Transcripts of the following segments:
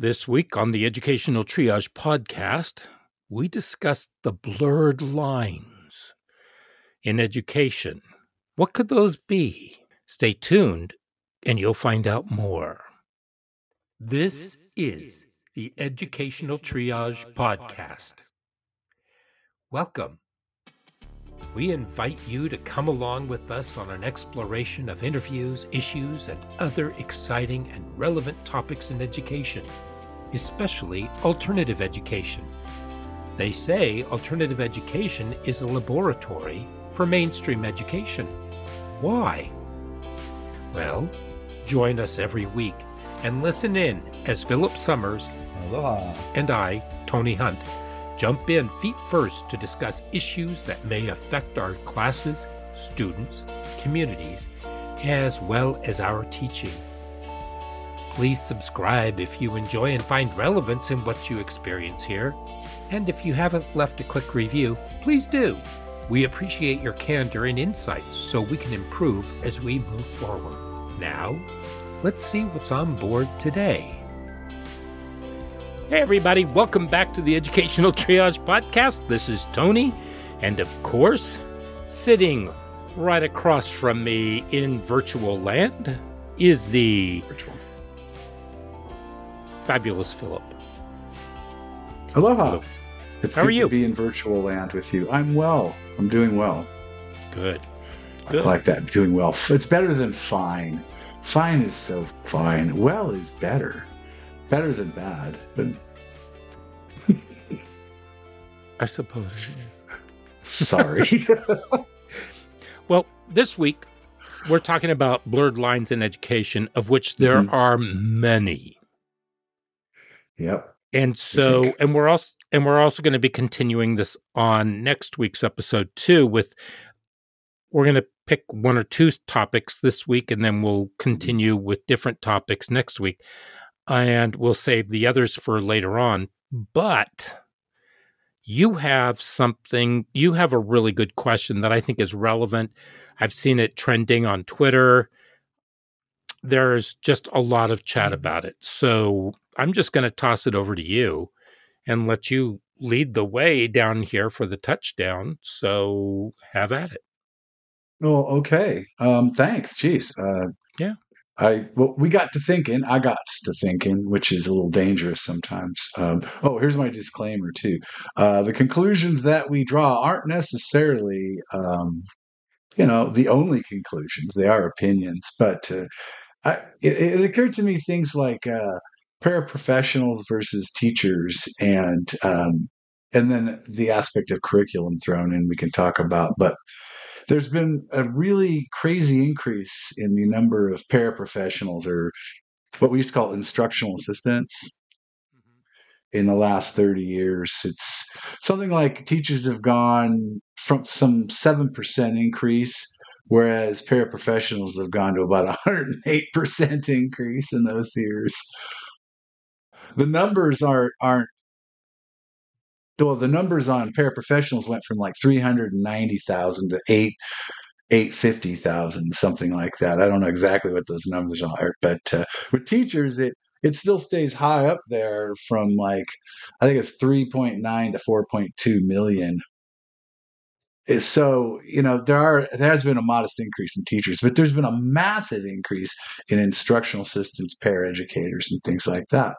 This week on the Educational Triage podcast, we discuss the blurred lines in education. What could those be? Stay tuned and you'll find out more. This is the Educational Triage podcast. Welcome. We invite you to come along with us on an exploration of interviews, issues, and other exciting and relevant topics in education especially alternative education. They say alternative education is a laboratory for mainstream education. Why? Well, join us every week and listen in as Philip Summers Aloha. and I, Tony Hunt, jump in feet first to discuss issues that may affect our classes, students, communities, as well as our teaching. Please subscribe if you enjoy and find relevance in what you experience here. And if you haven't left a quick review, please do. We appreciate your candor and insights so we can improve as we move forward. Now, let's see what's on board today. Hey, everybody, welcome back to the Educational Triage Podcast. This is Tony, and of course, sitting right across from me in virtual land is the Virtual. Fabulous Philip. Aloha. Hello. It's How good are you? to be in virtual land with you. I'm well. I'm doing well. Good. I like that. Doing well. It's better than fine. Fine is so fine. Well is better. Better than bad. But I suppose sorry. Well, this week we're talking about blurred lines in education, of which there Mhm. are many. Yep. And so, and we're also and we're also going to be continuing this on next week's episode too. With we're going to pick one or two topics this week, and then we'll continue with different topics next week, and we'll save the others for later on. But you have something. You have a really good question that I think is relevant. I've seen it trending on Twitter. There's just a lot of chat about it. So I'm just going to toss it over to you and let you lead the way down here for the touchdown. So have at it. Well, okay. Um, thanks. Jeez. Uh, Yeah. I well, we got to thinking. I got to thinking, which is a little dangerous sometimes. Um, oh, here's my disclaimer too. Uh, the conclusions that we draw aren't necessarily, um, you know, the only conclusions. They are opinions, but uh, I, it, it occurred to me things like uh, paraprofessionals versus teachers, and um, and then the aspect of curriculum thrown in. We can talk about, but there's been a really crazy increase in the number of paraprofessionals or what we used to call instructional assistants in the last 30 years. It's something like teachers have gone from some 7% increase, whereas paraprofessionals have gone to about 108% increase in those years. The numbers are, aren't well, the numbers on paraprofessionals went from like 390,000 to 8 850,000 something like that. I don't know exactly what those numbers are, but uh, with teachers it it still stays high up there from like I think it's 3.9 to 4.2 million. So, you know, there are there has been a modest increase in teachers, but there's been a massive increase in instructional assistants, paraeducators and things like that.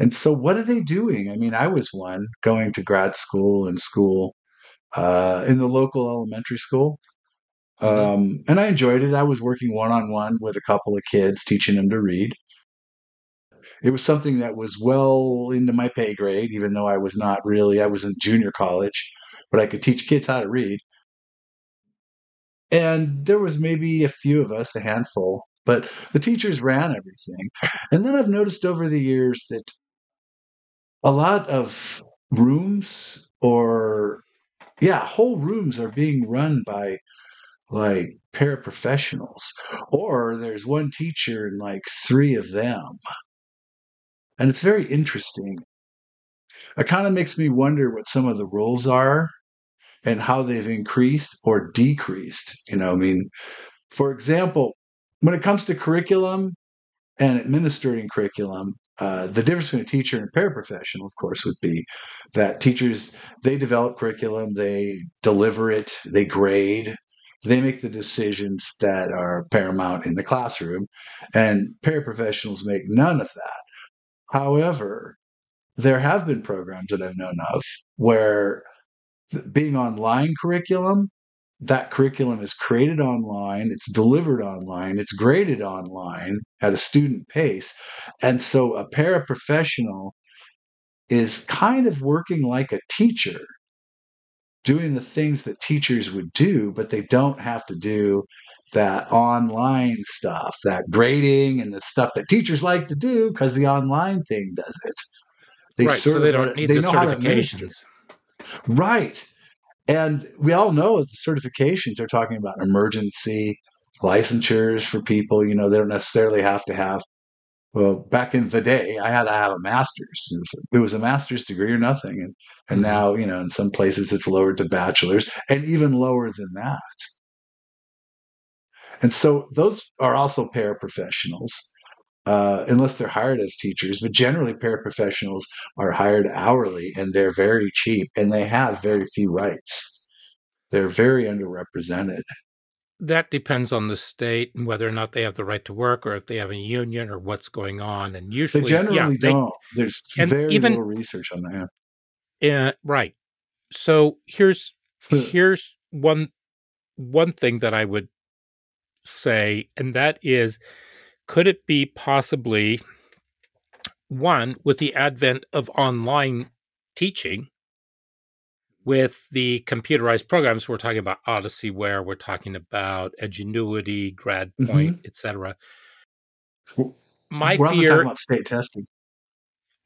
And so, what are they doing? I mean, I was one going to grad school and school uh, in the local elementary school. Mhm. Um, and I enjoyed it. I was working one on one with a couple of kids, teaching them to read. It was something that was well into my pay grade, even though I was not really, I was in junior college, but I could teach kids how to read. And there was maybe a few of us, a handful, but the teachers ran everything. And then I've noticed over the years that a lot of rooms or yeah, whole rooms are being run by like paraprofessionals or there's one teacher and like three of them. And it's very interesting. It kind of makes me wonder what some of the roles are and how they've increased or decreased. You know, I mean, for example, when it comes to curriculum, and administering curriculum. Uh, the difference between a teacher and a paraprofessional, of course, would be that teachers they develop curriculum, they deliver it, they grade, they make the decisions that are paramount in the classroom, and paraprofessionals make none of that. However, there have been programs that I've known of where being online curriculum, that curriculum is created online, it's delivered online, it's graded online at a student pace. And so a paraprofessional is kind of working like a teacher, doing the things that teachers would do, but they don't have to do that online stuff, that grading and the stuff that teachers like to do because the online thing does it. They right, so they don't need they the certifications. Right. And we all know that the certifications are talking about emergency licensures for people. You know, they don't necessarily have to have, well, back in the day, I had to have a master's. It was a, it was a master's degree or nothing. And, and mm-hmm. now, you know, in some places it's lowered to bachelor's and even lower than that. And so those are also paraprofessionals uh, unless they're hired as teachers. But generally, paraprofessionals are hired hourly and they're very cheap and they have very few rights. They're very underrepresented. That depends on the state and whether or not they have the right to work or if they have a union or what's going on. And usually, they generally yeah, don't. They, There's very even, little research on that. Uh, right. So here's here's one one thing that I would say, and that is could it be possibly one with the advent of online teaching with the computerized programs we're talking about Odysseyware we're talking about edgenuity gradpoint mm-hmm. etc my we're fear talking about state testing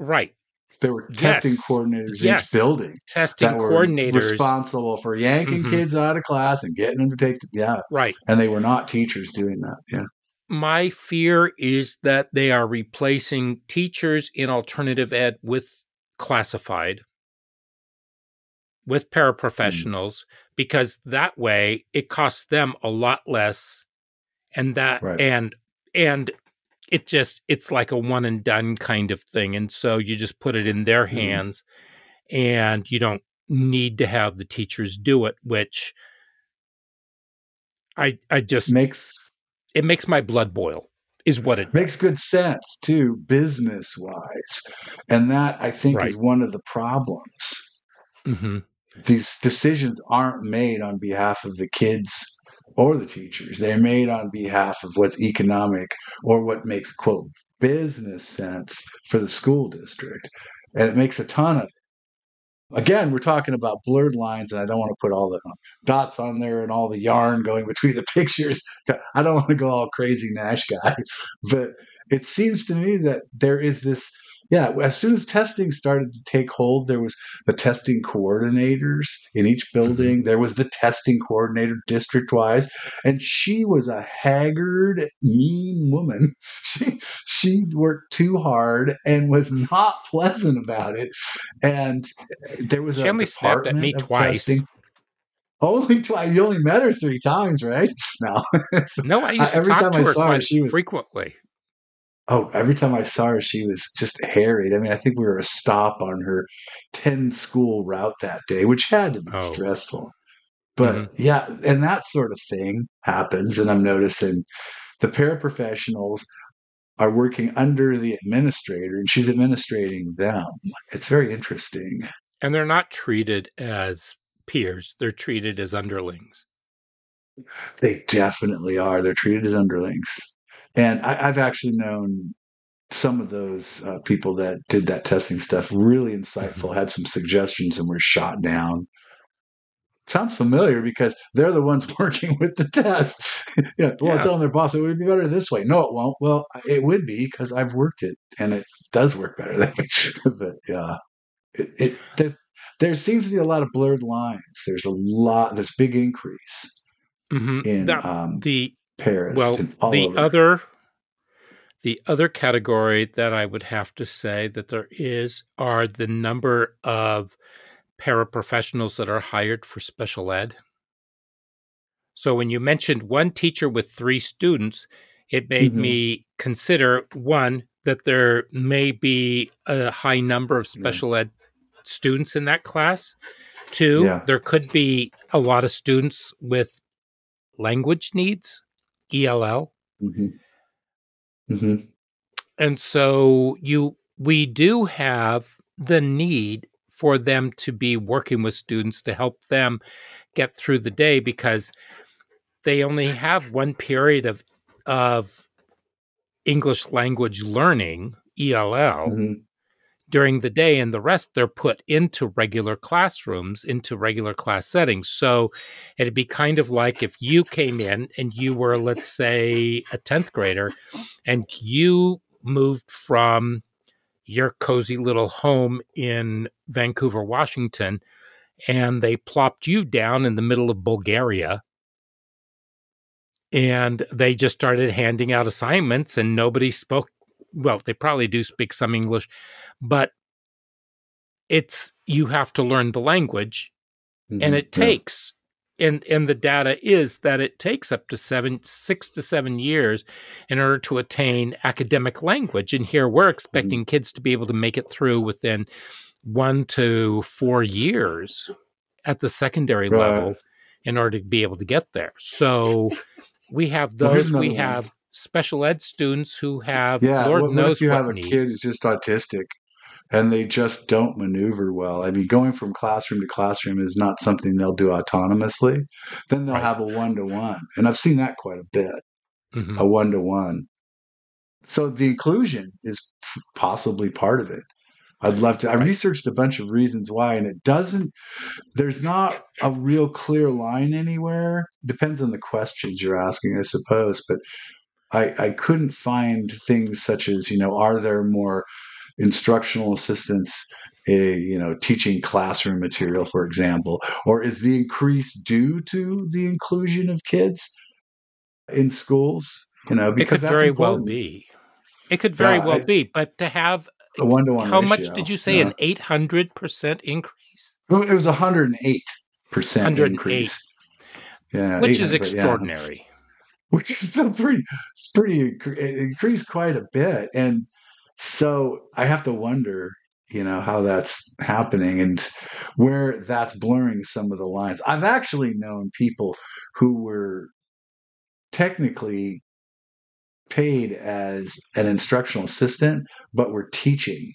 right there were testing yes. coordinators yes. each building testing coordinators responsible for yanking mm-hmm. kids out of class and getting them to take the, yeah right and they were not teachers doing that yeah my fear is that they are replacing teachers in alternative ed with classified with hmm. paraprofessionals mm. because that way it costs them a lot less and that right. and and it just it's like a one and done kind of thing and so you just put it in their mm. hands and you don't need to have the teachers do it which i i just makes it makes my blood boil is what it makes does. good sense too business wise and that i think right. is one of the problems mm-hmm. these decisions aren't made on behalf of the kids or the teachers they're made on behalf of what's economic or what makes quote business sense for the school district and it makes a ton of again, we're talking about blurred lines, and I don't want to put all the um, dots on there and all the yarn going between the pictures. I don't want to go all crazy Nash guy, but it seems to me that there is this yeah, as soon as testing started to take hold, there was the testing coordinators in each mm-hmm. building. There was the testing coordinator district wise, and she was a haggard, mean woman. She she worked too hard and was not pleasant about it. And there was she a only snapped at me twice. Testing. Only twice. You only met her three times, right? No. no, I used to every talk time to I saw her, she was frequently. Oh, every time I saw her, she was just harried. I mean, I think we were a stop on her 10 school route that day, which had to be oh. stressful. But mm-hmm. yeah, and that sort of thing happens. And I'm noticing the paraprofessionals are working under the administrator and she's administrating them. It's very interesting. And they're not treated as peers, they're treated as underlings. They definitely are. They're treated as underlings. And I, have actually known some of those uh, people that did that testing stuff really insightful, mm-hmm. had some suggestions, and were shot down. Sounds familiar because they're the ones working with the test. yeah, well, yeah. telling their boss it would be better this way. No, it won't. Well, it would be because I've worked it, and it does work better. but yeah, it, it there's, there seems to be a lot of blurred lines. There's a lot. There's big increase mm-hmm. in um, the paras. Well, the over. other the other category that I would have to say that there is are the number of paraprofessionals that are hired for special ed. So when you mentioned one teacher with three students, it made Mhm. me consider one that there may be a high number of Yeah. special ed students in that class. Two, Yeah. there could be a lot of students with language needs, ELL. hmm hmm And so you we do have the need for them to be working with students to help them get through the day because they only have one period of of English language learning, ELL, hmm during the day and the rest they're put into regular classrooms into regular class settings. So it'd be kind of like if you came in and you were let's say a 10th grader and you moved from your cozy little home in Vancouver Washington and they plopped you down in the middle of Bulgaria and they just started handing out assignments and nobody spoke well they probably do speak some english but it's you have to learn the language and mm-hmm, it takes and and the data is that it takes up to seven six to seven years in order to attain academic language and here we're mm-hmm. expecting kids to be able to make it through within one to four years at the secondary Right. level in order to be able to get there so we have Well, those we one. have special ed students who have Yeah, lord what, what knows if you what have a needs kid who's just autistic and they just don't maneuver well? I mean, going from classroom to classroom is not something they'll do autonomously. Then they'll Right. have a one to one, and I've seen that quite a bit. Mhm. A one to one. So the inclusion is possibly part of it. I'd love to. I researched a bunch of reasons why, and it doesn't. There's not a real clear line anywhere. Depends on the questions you're asking, I suppose. But I, I couldn't find things such as you know, are there more instructional assistants, uh, you know, teaching classroom material, for example, or is the increase due to the inclusion of kids in schools? You know, because it could very well be it could very Yeah, well I- be but to have a one to one. how much did you say an 800% increase it was hundred and eight percent 108. increase. Yeah, which is 800, yeah, extraordinary which is still pretty, pretty increased quite a bit, and so I have to wonder, you know, how that's happening and where that's blurring some of the lines. I've actually known people who were technically paid as an instructional assistant, but were teaching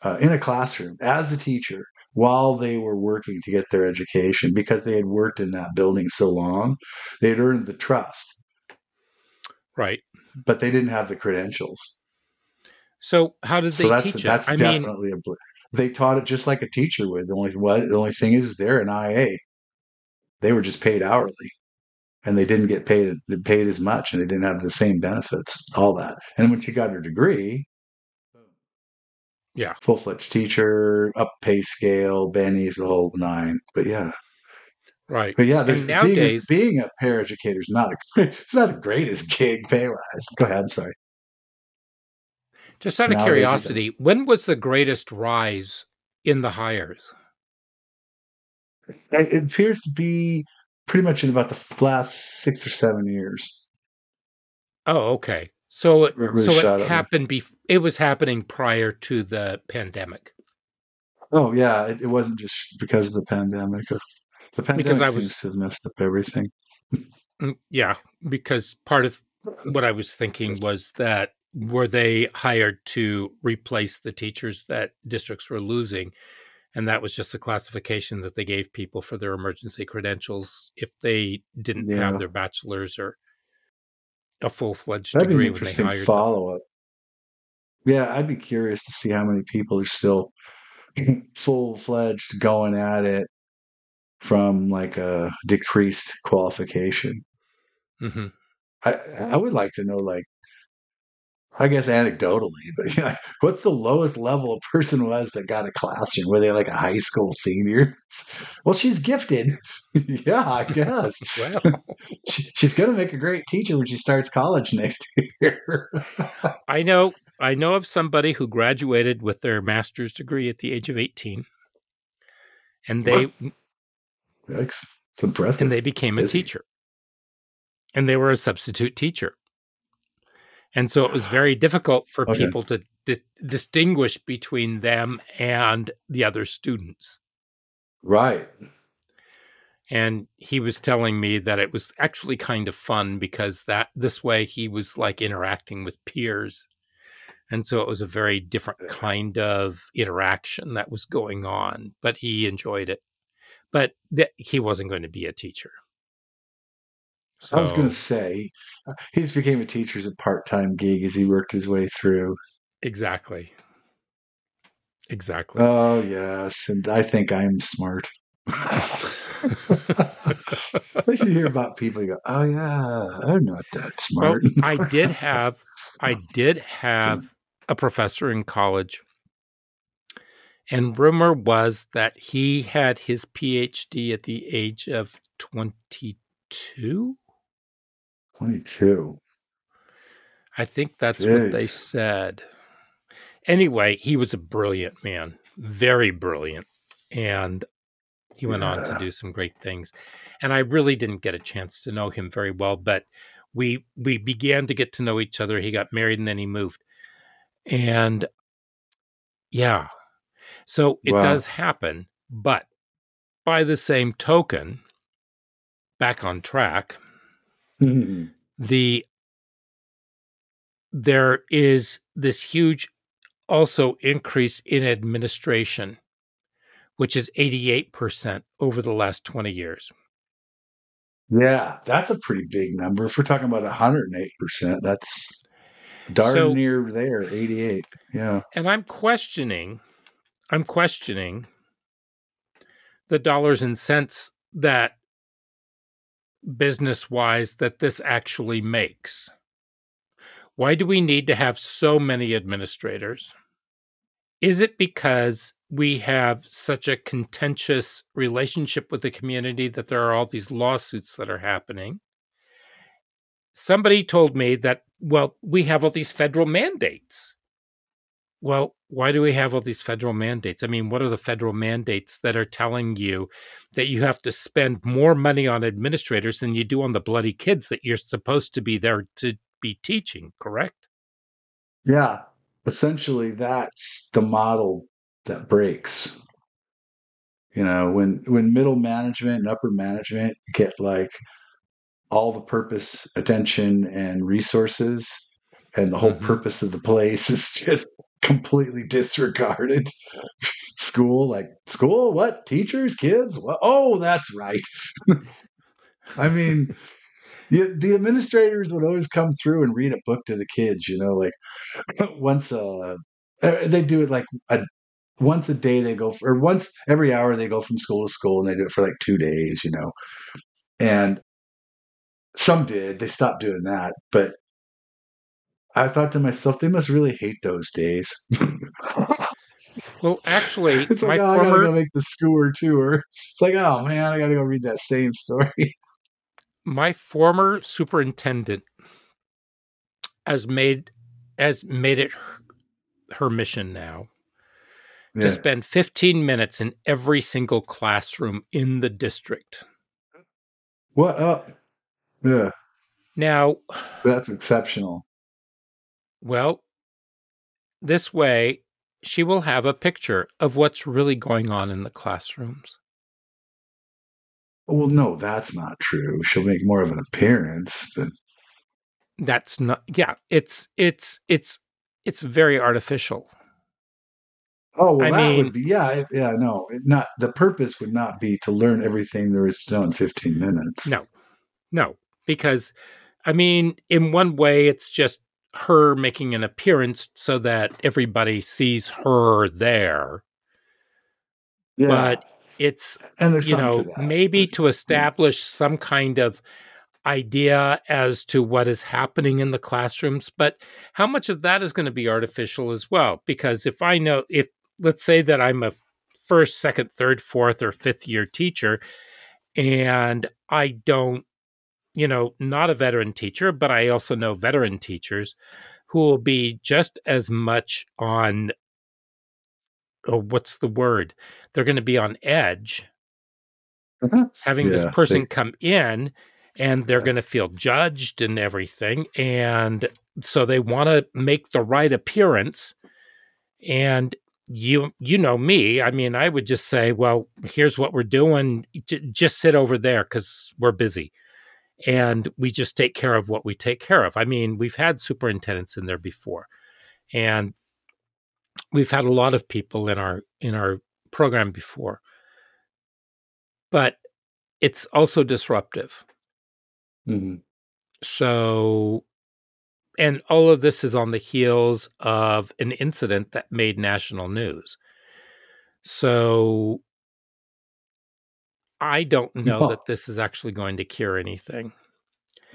uh, in a classroom as a teacher while they were working to get their education because they had worked in that building so long. They had earned the trust, right but they didn't have the credentials. so how did so they that's teach that's it i mean definitely a. They taught it just like a teacher would. The only what the only thing is they're an IA. They were just paid hourly, and they didn't get paid paid as much, and they didn't have the same benefits. All that, and when she got her degree, Yeah. full fledged teacher, up pay scale, bennies, the whole nine. But yeah, right but yeah, there's nowadays- being, a- being a paraeducator is not a it's not the greatest gig pay wise. Go ahead, I'm sorry. just out of nowadays curiosity when was the greatest rise in the hires it appears to be pretty much in about the last six or seven years. oh okay so it, really so it happened bef- it was happening prior to the pandemic Oh yeah, it, it wasn't just because of the pandemic. The pandemic I seems was- to have messed up everything. Mm, Yeah, because part of what I was thinking was that were they hired to replace the teachers that districts were losing? And that was just a classification that they gave people for their emergency credentials if they didn't Yeah. have their bachelor's or a full fledged That'd be an degree interesting follow up. Yeah, I'd be curious to see how many people are still full fledged going at it from like a decreased qualification. hmm I I would like to know like I guess anecdotally, but yeah, what's the lowest level a person was that got a classroom? Were they like a high school senior? Well, she's gifted. yeah, I guess. Well, she, she's going to make a great teacher when she starts college next year. I know I know of somebody who graduated with their master's degree at the age of 18. And they That's impressive. and they became a teacher. And they were a substitute teacher. And so it was very difficult for Okay. people to di- distinguish between them and the other students. Right. And he was telling me that it was actually kind of fun because that this way he was like interacting with peers. And so it was a very different kind of interaction that was going on, but he enjoyed it. But th- he wasn't going to be a teacher. So I was going to say, uh, he just became a teacher as a part time gig as he worked his way through. exactly. Exactly. Oh, yes. And I think I'm smart. you hear about people, you go, oh, yeah, I'm not that smart." Well. I did have I did have a professor in college. And rumor was that he had his PhD at the age of 22. 22. I think that's what they said. Anyway, he was a brilliant man, very brilliant. And he went on to do some great things. And I really didn't get a chance to know him very well, but we we began to get to know each other. He got married and then he moved. And yeah. So it Wow. does happen, but by the same token, back on track, Mhm. the there is this huge also increase in administration which is 88% over the last 20 years Yeah, that's a pretty big number. If we're talking about 108%, that's darn So- near there, 88. Yeah. and i'm questioning i'm questioning the dollars and cents that business wise that this actually makes? Why do we need to have so many administrators? Is it because we have such a contentious relationship with the community that there are all these lawsuits that are happening? Somebody told me that well we have all these federal mandates. Well why do we have all these federal mandates i mean what are the federal mandates that are telling you that you have to spend more money on administrators than you do on the bloody kids that you're supposed to be there to be teaching correct Yeah. Essentially, that's the model that breaks. You know, when when middle management and upper management get like all the purpose, attention, and resources, and the whole Mhm. purpose of the place is just completely disregarded. School, like school, what? Teachers, kids? What? Oh, that's right. I mean, the, the administrators would always come through and read a book to the kids, you know, like once uh uh, they do it like a once a day they go for, or once every hour they go from school to school and they do it for like two days, you know. And some did, they stopped doing that, but I thought to myself, they must really hate those days. well actually it's my like, oh, I gotta go make the school tour. It's like, oh man, I gotta go read that same story. my former superintendent has made has made it her, her mission now to spend 15 minutes in every single classroom in the district. What up? Yeah, Now, that's exceptional. Well, this way she will have a picture of what's really going on in the classrooms. Well, no, that's not true. She'll make more of an appearance, but That's not yeah, it's it's it's it's very artificial. oh, well, I that mean- would be yeah, yeah. No, not the purpose would not be to learn everything there is to know in fifteen minutes. No. No, because I mean, in one way it's just her making an appearance so that everybody sees her there. yeah, But it's and there's you know to maybe to establish some kind of idea as to what is happening in the classrooms. But how much of that is going to be artificial as well? Because if i know if let's say that i'm a first second third fourth or fifth year teacher and i don't you know not a veteran teacher but i also know veteran teachers who will be just as much on oh what's the word? They're going to be on edge mm-hmm. having this person they- come in and they're Yeah. going to feel judged and everything and so they want to make the right appearance and you you know me i mean i would just say well here's what we're doing. J- just sit over there cuz we're busy and we just take care of what we take care of. I mean we've had superintendents in there before and we've had a lot of people in our in our program before. But it's also disruptive. Hmm so and all of this is on the heels of an incident that made national news. So I don't know No. that this is actually going to cure anything.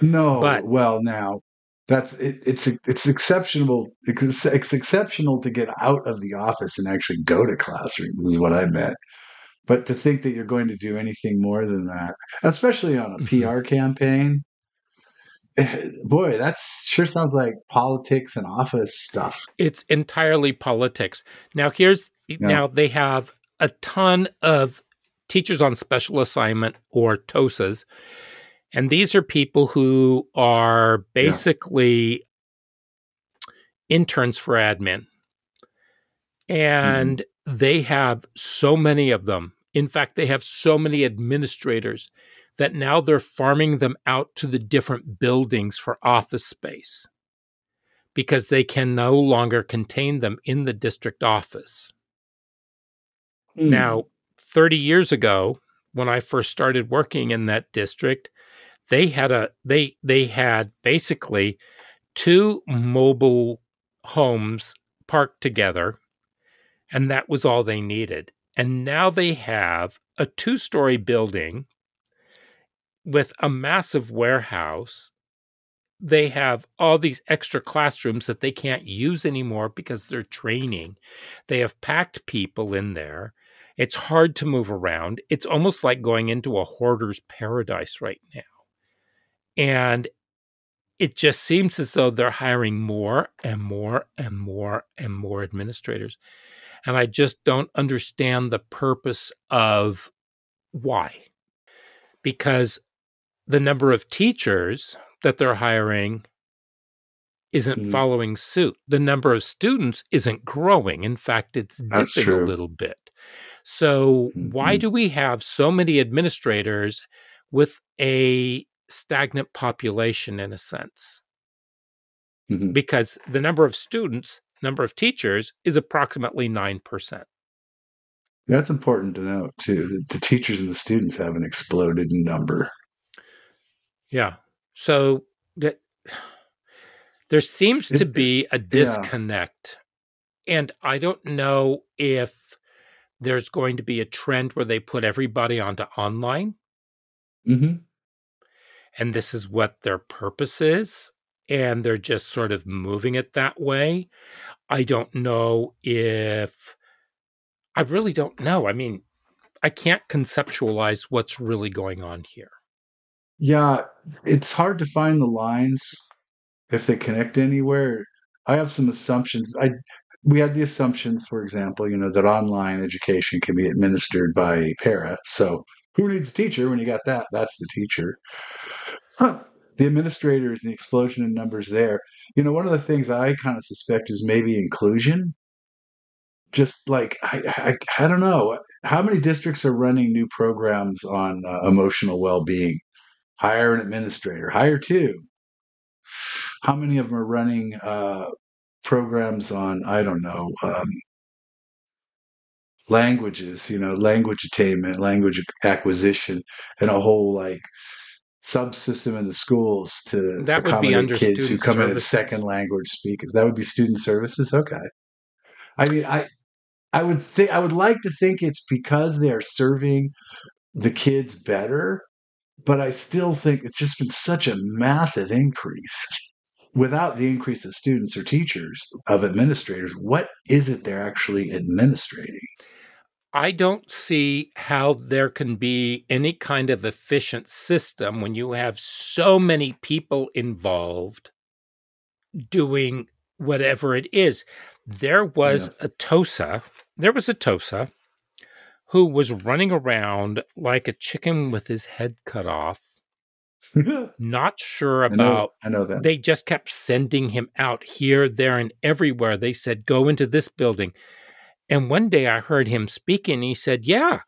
No, But- well, now that's it, it's it's exceptional. It's, it's exceptional to get out of the office and actually go to classrooms. Is what I meant. But to think that you're going to do anything more than that, especially on a Mhm. PR campaign, eh, boy, that sure sounds like politics and office stuff. It's entirely politics. Now here's now they have a ton of teachers on special assignment or TOSAs. And these are people who are basically interns for admin. And they have so many of them. In fact, they have so many administrators that now they're farming them out to the different buildings for office space because they can no longer contain them in the district office. Hmm. Now, 30 years ago, when I first started working in that district, they had a they they had basically two mobile homes parked together and that was all they needed. And now they have a two-story building with a massive warehouse. They have all these extra classrooms that they can't use anymore because they're training. They have packed people in there. It's hard to move around. It's almost like going into a hoarder's paradise right now. And it just seems as though they're hiring more and more and more and more administrators. And I just don't understand the purpose of why. Because the number of teachers that they're hiring isn't Mhm. following suit. The number of students isn't growing. In fact, it's That's dipping a little bit. So, why Mhm. do we have so many administrators with a stagnant population in a sense? Mhm. Because the number of students, number of teachers is approximately 9%. That's important to note too. that The teachers and the students haven't exploded in number. Yeah. So that there seems to be a disconnect. And I don't know if there's going to be a trend where they put everybody onto online hmm and this is what their purpose is and they're just sort of moving it that way. I don't know if I really don't know. I mean, I can't conceptualize what's really going on here. Yeah, it's hard to find the lines if they connect anywhere. I have some assumptions. I we had the assumptions, for example, you know, that online education can be administered by a para. So who needs a teacher when you got that? That's the teacher. Huh. The administrators the explosion in numbers there. You know, one of the things I kind of suspect is maybe inclusion. Just like I, I, I don't know how many districts are running new programs on uh, emotional well-being. Hire an administrator. Hire two. How many of them are running uh, programs on I don't know um, languages? You know, language attainment, language acquisition, and a whole like subsystem in the schools to That would be accommodate kids who come in as second language speakers. That would be student services. Okay. I mean, I I would think I would like to think it's because they are serving the kids better, but I still think it's just been such a massive increase. Without the increase of students or teachers of administrators, what is it they're actually administrating? I don't see how there can be any kind of efficient system when you have so many people involved doing whatever it is. There was a TOSA, there was a TOSA who was running around like a chicken with his head cut off Not sure I know, about I know that. they just kept sending him out here, there, and everywhere. They said, go into this building. And one day I heard him speaking. He said, Yeah,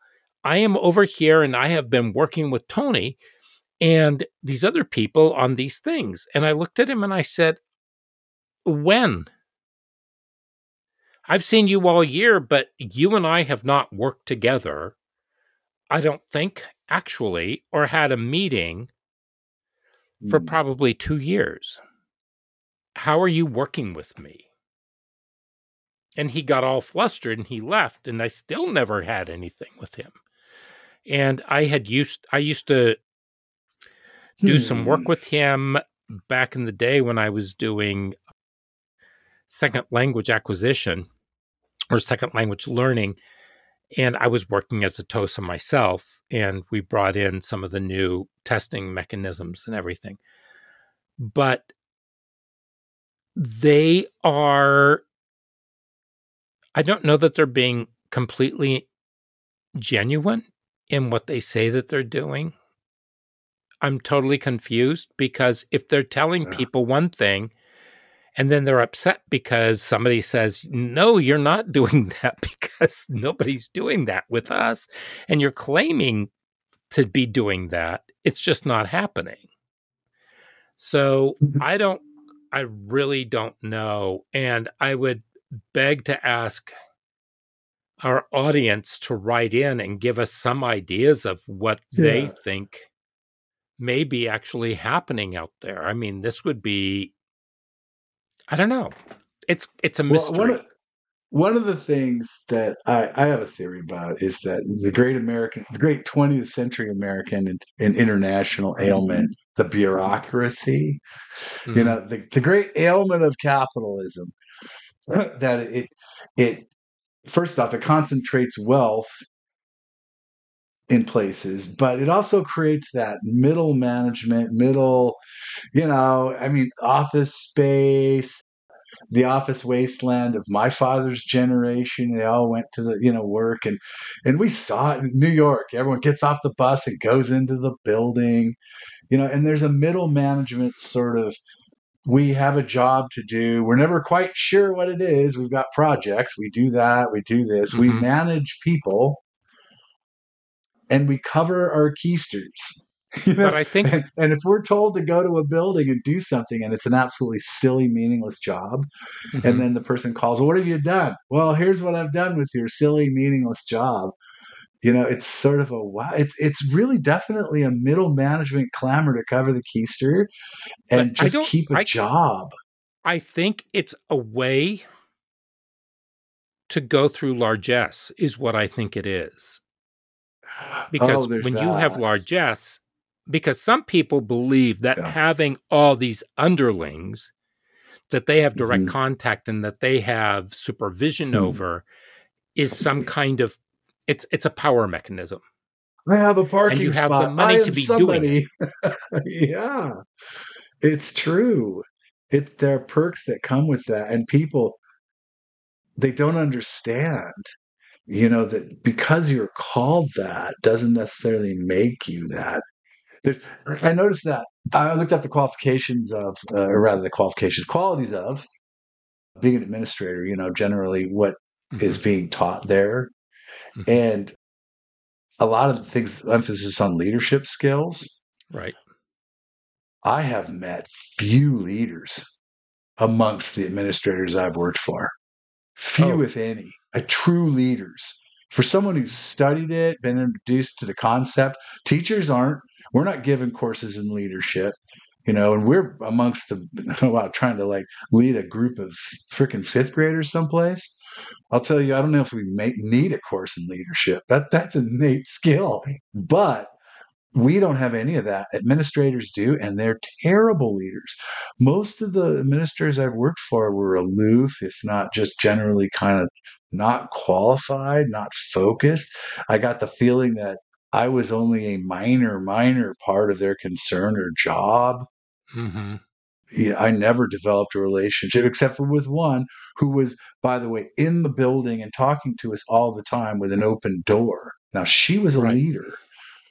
I am over here and I have been working with Tony and these other people on these things. And I looked at him and I said, When? I've seen you all year, but you and I have not worked together. I don't think, actually, or had a meeting for Mm. probably two years. How are you working with me? And he got all flustered and he left, and I still never had anything with him. And I had used, I used to do some work Hmm. with him back in the day when I was doing second language acquisition or second language learning. And I was working as a TOSA myself, and we brought in some of the new testing mechanisms and everything. But they are, I don't know that they're being completely genuine in what they say that they're doing. I'm totally confused because if they're telling Yeah. people one thing and then they're upset because somebody says, no, you're not doing that because nobody's doing that with us, and you're claiming to be doing that, it's just not happening. So mm-hmm. I don't, I really don't know. And I would beg to ask our audience to write in and give us some ideas of what they think may be actually happening out there. I mean, this would be I don't know. It's it's a Well, mystery. one of, one of the things that I, I have a theory about is that the great American, the great 20th century American and, and international ailment, the bureaucracy, you Mhm. know, the, the great ailment of capitalism, that it, it, first off, it concentrates wealth in places, but it also creates that middle management, middle, you know, I mean, office space, the office wasteland of my father's generation. They all went to the, you know, work and and we saw it in New York. Everyone gets off the bus and goes into the building, you know, and there's a middle management sort of we have a job to do. We're never quite sure what it is. We've got projects. We do that. We do this. We Mhm. manage people and we cover our keisters. You know? But I think and, and if we're told to go to a building and do something and it's an absolutely silly, meaningless job, Mhm. and then the person calls, well, what have you done? Well, here's what I've done with your silly, meaningless job. You know, it's sort of a wow. It's it's really definitely a middle management clamor to cover the keister and But just keep a I- job. I think it's a way to go through largesse is what I think it is. Because Oh, when you have that. largesse, because some people believe that Yeah. having all these underlings that they have direct Mhm. contact and that they have supervision Hmm. over is some kind of it's it's a power mechanism. I have a parking you have the spot. money I to be doing somebody. yeah, it's true. It there are perks that come with that, and people they don't understand. You know that because you're called that doesn't necessarily make you that. There's, I noticed that I looked up the qualifications of, uh, or rather, the qualifications, qualities of being an administrator. You know, generally what is Mhm. being taught there, Mhm. and a lot of the things emphasis on leadership skills. right. I have met few leaders amongst the administrators I've worked for. Few, Oh. if any, a true leaders. For someone who's studied it, been introduced to the concept, teachers aren't. We're not given courses in leadership, you know, and we're amongst the wow, trying to like lead a group of freaking fifth graders someplace. I'll tell you, I don't know if we may need a course in leadership. That that's an innate skill, but we don't have any of that. Administrators do, and they're terrible leaders. Most of the administrators I've worked for were aloof, if not just generally kind of not qualified, not focused. I got the feeling that I was only a minor, minor part of their concern or job. hmm Yeah, I never developed a relationship except for with one who was, by the way, in the building and talking to us all the time with an open door. Now she was a Right. leader.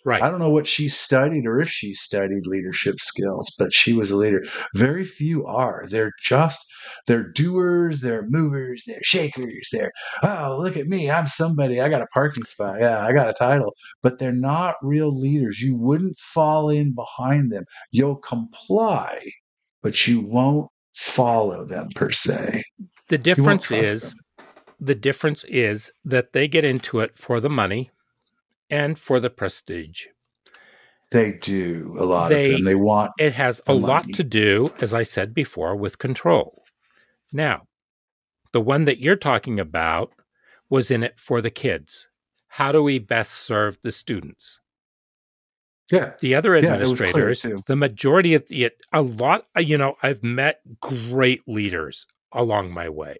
Right. I don't know what she studied or if she studied leadership skills, but she was a leader. Very few are. They're just they're doers, they're movers, they're shakers, they're oh look at me, I'm somebody, I got a parking spot, yeah, I got a title, but they're not real leaders. You wouldn't fall in behind them. You'll comply, but you won't follow them per se. The difference is them. the difference is that they get into it for the money and for the prestige. They do a lot they, of them. They want it has a money. lot to do, as I said before, with control. Now, the one that you're talking about was in it for the kids. How do we best serve the students? Yeah. The other administrators, yeah, the majority of the, a lot, you know, I've met great leaders along my way.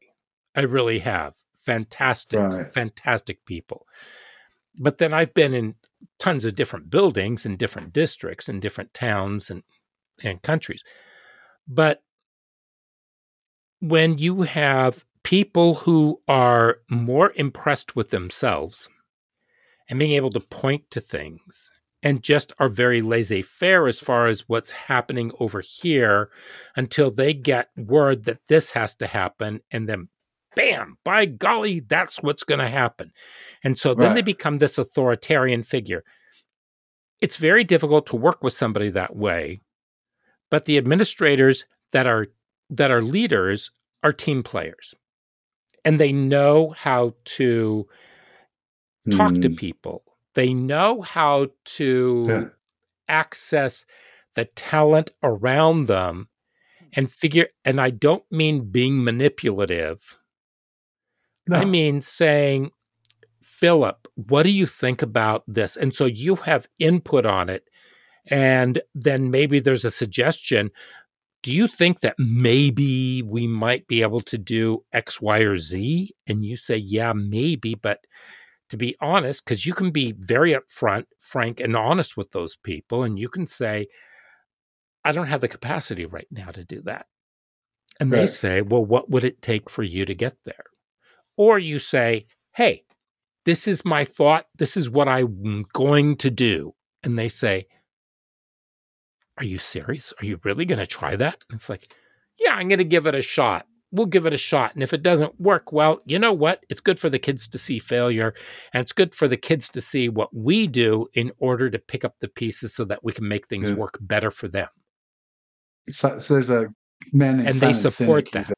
I really have. Fantastic, right. fantastic people. But then I've been in tons of different buildings in different districts and different towns and, and countries. But when you have people who are more impressed with themselves and being able to point to things and just are very laissez faire as far as what's happening over here until they get word that this has to happen and then bam, by golly, that's what's going to happen. And so then right. they become this authoritarian figure. It's very difficult to work with somebody that way, but the administrators that are that are leaders are team players. And they know how to talk to hmm. people. They know how to yeah. access the talent around them and figure and I don't mean being manipulative no. I mean saying, Philip, what do you think about this? And so you have input on it. And then maybe there's a suggestion. Do you think that maybe we might be able to do X, Y, or Z? And you say, yeah, maybe. But to be honest, because you can be very upfront, frank, and honest with those people. And you can say, I don't have the capacity right now to do that. And right. they say, well, what would it take for you to get there? Or you say, hey, this is my thought. This is what I'm going to do. And they say, are you serious? Are you really going to try that? And it's like, yeah, I'm going to give it a shot. We'll give it a shot. And if it doesn't work, well, you know what? It's good for the kids to see failure. And it's good for the kids to see what we do in order to pick up the pieces so that we can make things work better for them. So, so there's a man and they support that.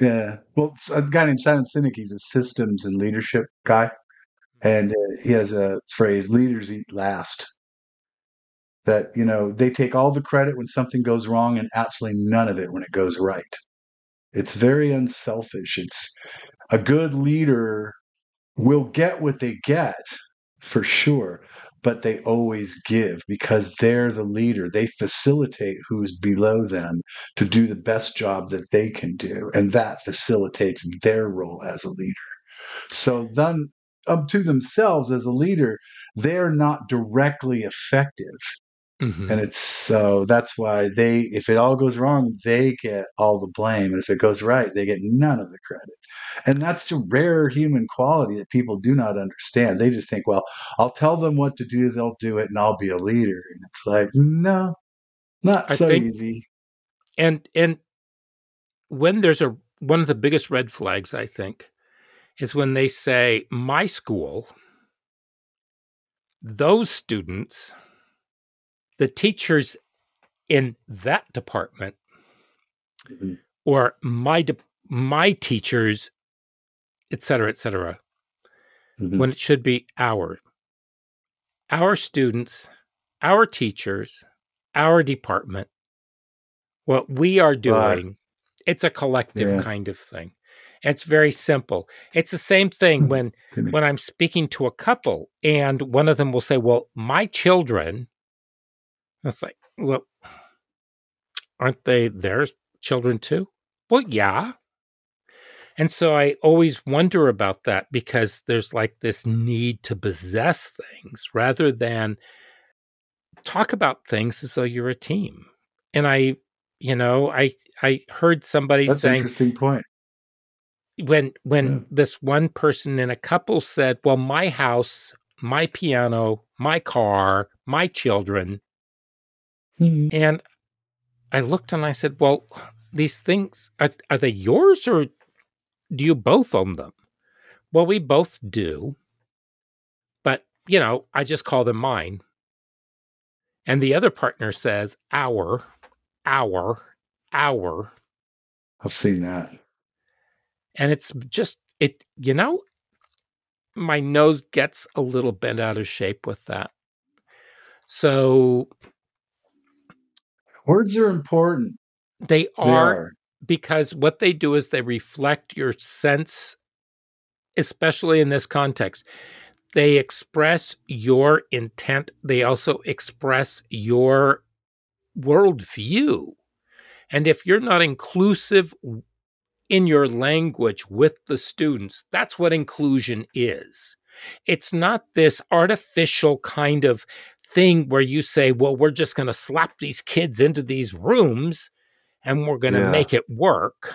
Yeah. Well, a guy named Simon Sinek, he's a systems and leadership guy. And uh, he has a phrase leaders eat last. That, you know, they take all the credit when something goes wrong and absolutely none of it when it goes right. It's very unselfish. It's a good leader will get what they get for sure, but they always give because they're the leader. They facilitate who's below them to do the best job that they can do. And that facilitates their role as a leader. So then up um, to themselves as a leader, they're not directly effective Mm-hmm. And it's so that's why they, if it all goes wrong, they get all the blame. And if it goes right, they get none of the credit. And that's a rare human quality that people do not understand. They just think, well, I'll tell them what to do, they'll do it, and I'll be a leader. And it's like, no, not I so think, easy. And, and when there's a, one of the biggest red flags, I think, is when they say, my school, those students, the teachers in that department mm-hmm. or my de- my teachers et cetera et cetera mm-hmm. when it should be our our students our teachers our department what we are doing it's a collective yeah. kind of thing it's very simple it's the same thing hmm. when when i'm speaking to a couple and one of them will say well my children it's like, well, aren't they their children too? Well, yeah. And so I always wonder about that because there's like this need to possess things rather than talk about things as though you're a team. And I, you know, I I heard somebody That's saying interesting point. When when yeah. this one person in a couple said, "Well, my house my piano, my car, my children. Mhm. And I looked and I said, Well, these things, are, are they yours or do you both own them? Well, we both do. But, you know, I just call them mine. And the other partner says, Our, our, our. I've seen that. And it's just, it, you know, my nose gets a little bent out of shape with that. So Words are important. they They are are. because what they do is they reflect your sense, especially in this context. They express your intent. They also express your worldview. And if you're not inclusive in your language with the students, that's what inclusion is. It's not this artificial kind of thing where you say, well, we're just going to slap these kids into these rooms and we're going to Yeah. make it work.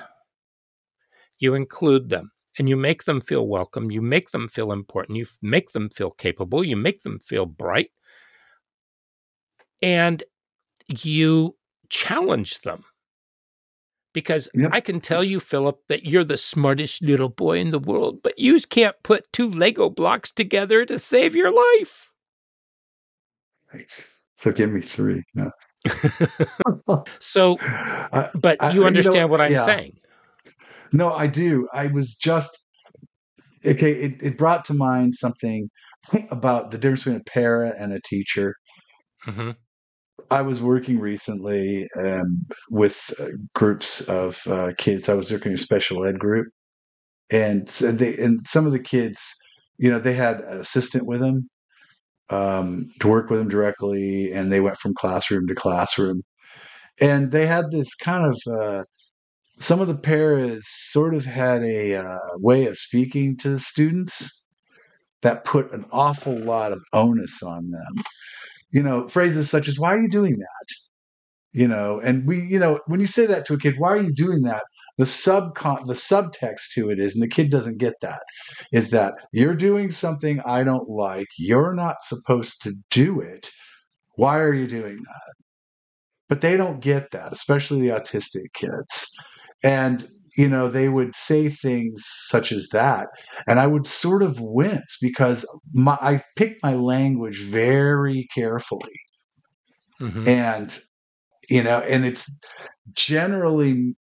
You include them and you make them feel welcome. You make them feel important. You make them feel capable. You make them feel bright. And you challenge them. Because Yep. I can tell you, Philip, that you're the smartest little boy in the world, but you can't put two Lego blocks together to save your life. Thanks. So give me three. No. so, I, but I- you you know, understand what I'm yeah. saying. no, I do. I was just okay. It, it brought to mind something about the difference between a para and a teacher. hmm I was working recently um, with uh, groups of uh, kids. I was working in a special ed group, and so they and some of the kids, you know, they had an assistant with them um, to work with them directly, and they went from classroom to classroom, and they had this kind of. Uh, some of the paras sort of had a uh, way of speaking to the students that put an awful lot of onus on them. You know, phrases such as, Why are you doing that? You know, and we, you know, when you say that to a kid, why are you doing that? The subcon the subtext to it is, and the kid doesn't get that, is that you're doing something I don't like. You're not supposed to do it. Why are you doing that? But they don't get that, especially the autistic kids. And you know, they would say things such as that, and I would sort of wince because my, I picked my language very carefully hmm and you know and it's generally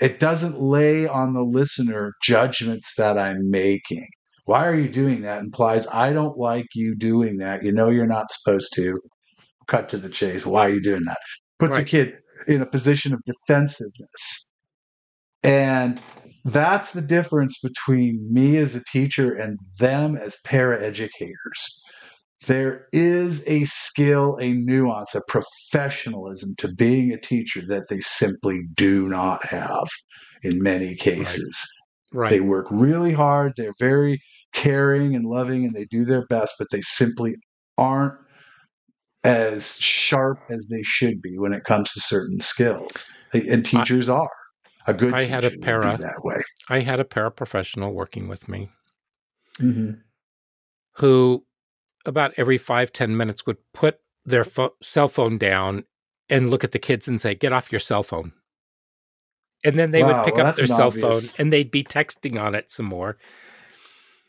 it doesn't lay on the listener judgments that i'm making. Why are you doing that? Implies i don't like you doing that. You know you're not supposed to. Cut to the chase. Why are you doing that? Puts a kid in a position of defensiveness. And that's the difference between me as a teacher and them as paraeducators there is a skill, a nuance, a professionalism to being a teacher that they simply do not have in many cases. Right. They work really hard, they're very caring and loving, and they do their best, but they simply aren't as sharp as they should be when it comes to certain skills. They- And teachers are. A good I had a para- that way. I had a paraprofessional working with me Mm-hmm. who, about every five ten minutes, would put their pho- cell phone down and look at the kids and say, Get off your cell phone. And then they Wow, would pick well, up their cell obvious- phone and they'd be texting on it some more.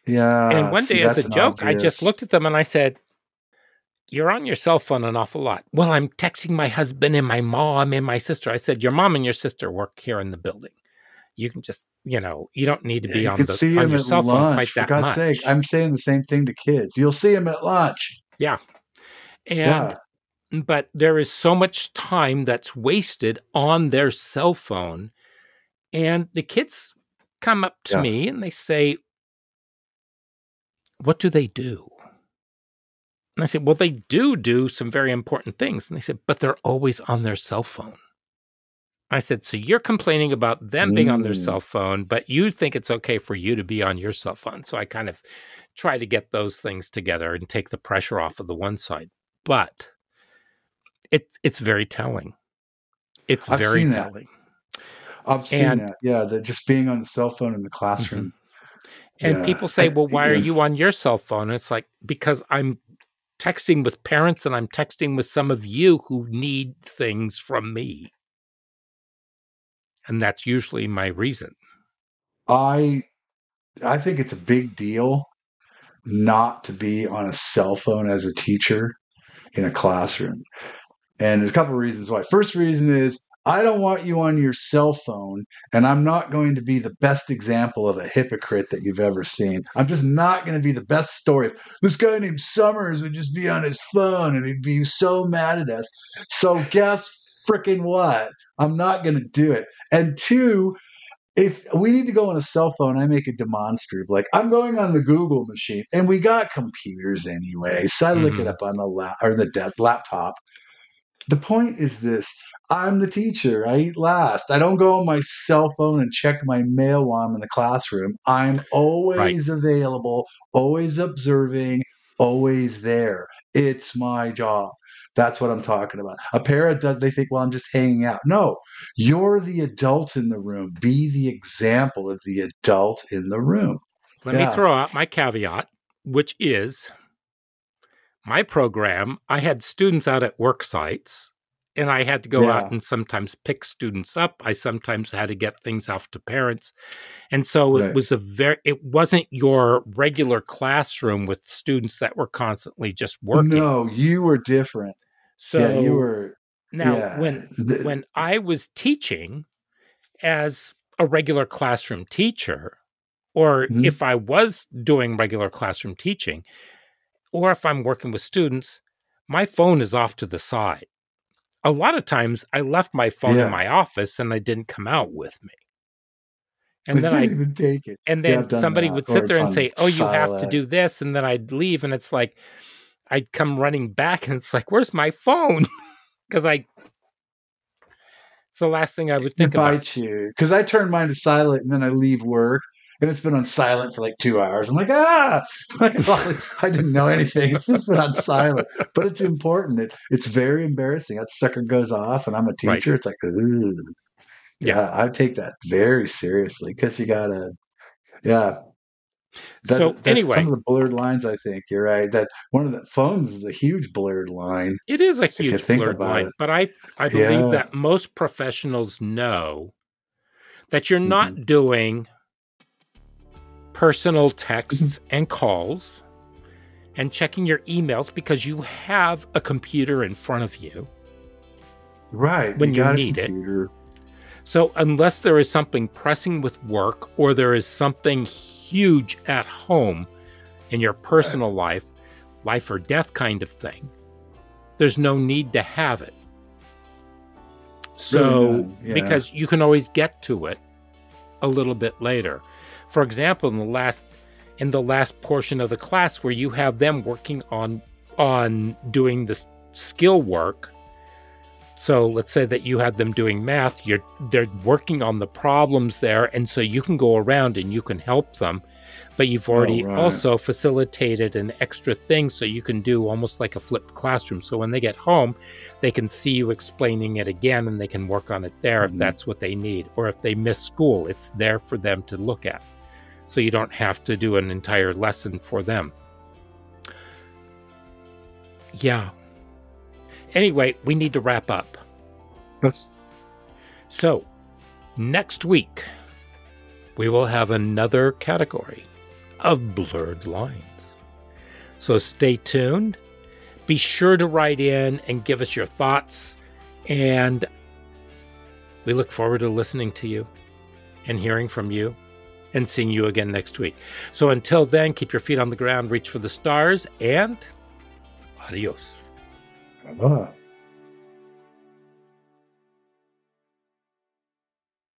Yeah. and one see, day, as a joke, I just looked at them and I said, You're on your cell phone an awful lot. Well, I'm texting my husband and my mom and my sister. I said, Your mom and your sister work here in the building. You can just, you know, you don't need to Yeah, be you on can the see on him your at cell phone quite lunch. For that God's much. sake, I'm saying the same thing to kids. You'll see him at lunch. Yeah, and yeah, but there is so much time that's wasted on their cell phone and the kids come up to Yeah. me and they say what do they do and i said well they do do some very important things and they said but they're always on their cell phone i said so you're complaining about them being on their Mm. cell phone but you think it's okay for you to be on your cell phone so i kind of try to get those things together and take the pressure off of the one side but it's it's very telling. It's I've very telling. I've seen And- that. Yeah, that just being on the cell phone in the classroom. And Yeah. people say, well, why are you on your cell phone? And it's like, because I'm texting with parents and I'm texting with some of you who need things from me. And that's usually my reason. I I think it's a big deal not to be on a cell phone as a teacher in a classroom. And there's a couple of reasons why. First reason is I don't want you on your cell phone, and I'm not going to be the best example of a hypocrite that you've ever seen. I'm just not going to be the best story. This guy named Summers would just be on his phone and he'd be so mad at us. So guess freaking what? I'm not going to do it. And two, if we need to go on a cell phone, I make a demonstrative. Like I'm going on the Google machine, and we got computers anyway, so I look Mhm. it up on the lap or the desk laptop. The point is this: I'm the teacher. I eat last. I don't go on my cell phone and check my mail while I'm in the classroom. I'm always available, always observing, always there. It's my job. That's what I'm talking about. A parent does they think, well, I'm just hanging out. No, you're the adult in the room. Be the example of the adult in the room. Let Yeah. me throw out my caveat, which is my program. I had students out at work sites and I had to go out and sometimes pick students up. I sometimes had to get things off to parents. And so it was a very, it wasn't your regular classroom with students that were constantly just working. No, you were different. So yeah, you were. now yeah. when The- when I was teaching as a regular classroom teacher, or Mhm. if I was doing regular classroom teaching, or if I'm working with students, my phone is off to the side. A lot of times I left my phone Yeah. in my office and I didn't come out with me. they And then I didn't even take it. and then somebody that. would sit there and say, "Oh, you have to do this," and then I'd leave, and it's like I'd come running back, and it's like, "Where's my phone?" Because I, it's the last thing I would It think about. you because I turn mine to silent and then I leave work and it's been on silent for like two hours. I'm like, ah, I didn't know anything. It's just been on silent, but it's important. It, it's very embarrassing. That sucker goes off, and I'm a Right. teacher. It's like, ooh. Yeah. yeah, I take that very seriously because you gotta, yeah. That- So, anyway. some of the blurred lines. I think you're right. That one of the phones is a huge blurred line. It is a huge blurred line, it. but I I believe Yeah. that most professionals know that you're Mm-hmm. not doing personal texts and calls and checking your emails because you have a computer in front of you. Right. When you a need it. So unless there is something pressing with work or there is something huge at home in your personal life, life or death kind of thing, there's no need to have it. So Really yeah. because you can always get to it a little bit later. For example, in the last in the last portion of the class where you have them working on on doing the skill work. So let's say that you have them doing math, you're they're working on the problems there and so you can go around and you can help them. But you've already right. also facilitated an extra thing so you can do almost like a flipped classroom. So when they get home, they can see you explaining it again and they can work on it there if Mhm. that's what they need. Or if they miss school, it's there for them to look at. So you don't have to do an entire lesson for them. Yeah. Anyway, we need to wrap up. That's So, next week, we will have another category of blurred lines. So, stay tuned. Be sure to write in and give us your thoughts. And we look forward to listening to you and hearing from you and seeing you again next week. So, until then, keep your feet on the ground, reach for the stars, and adios.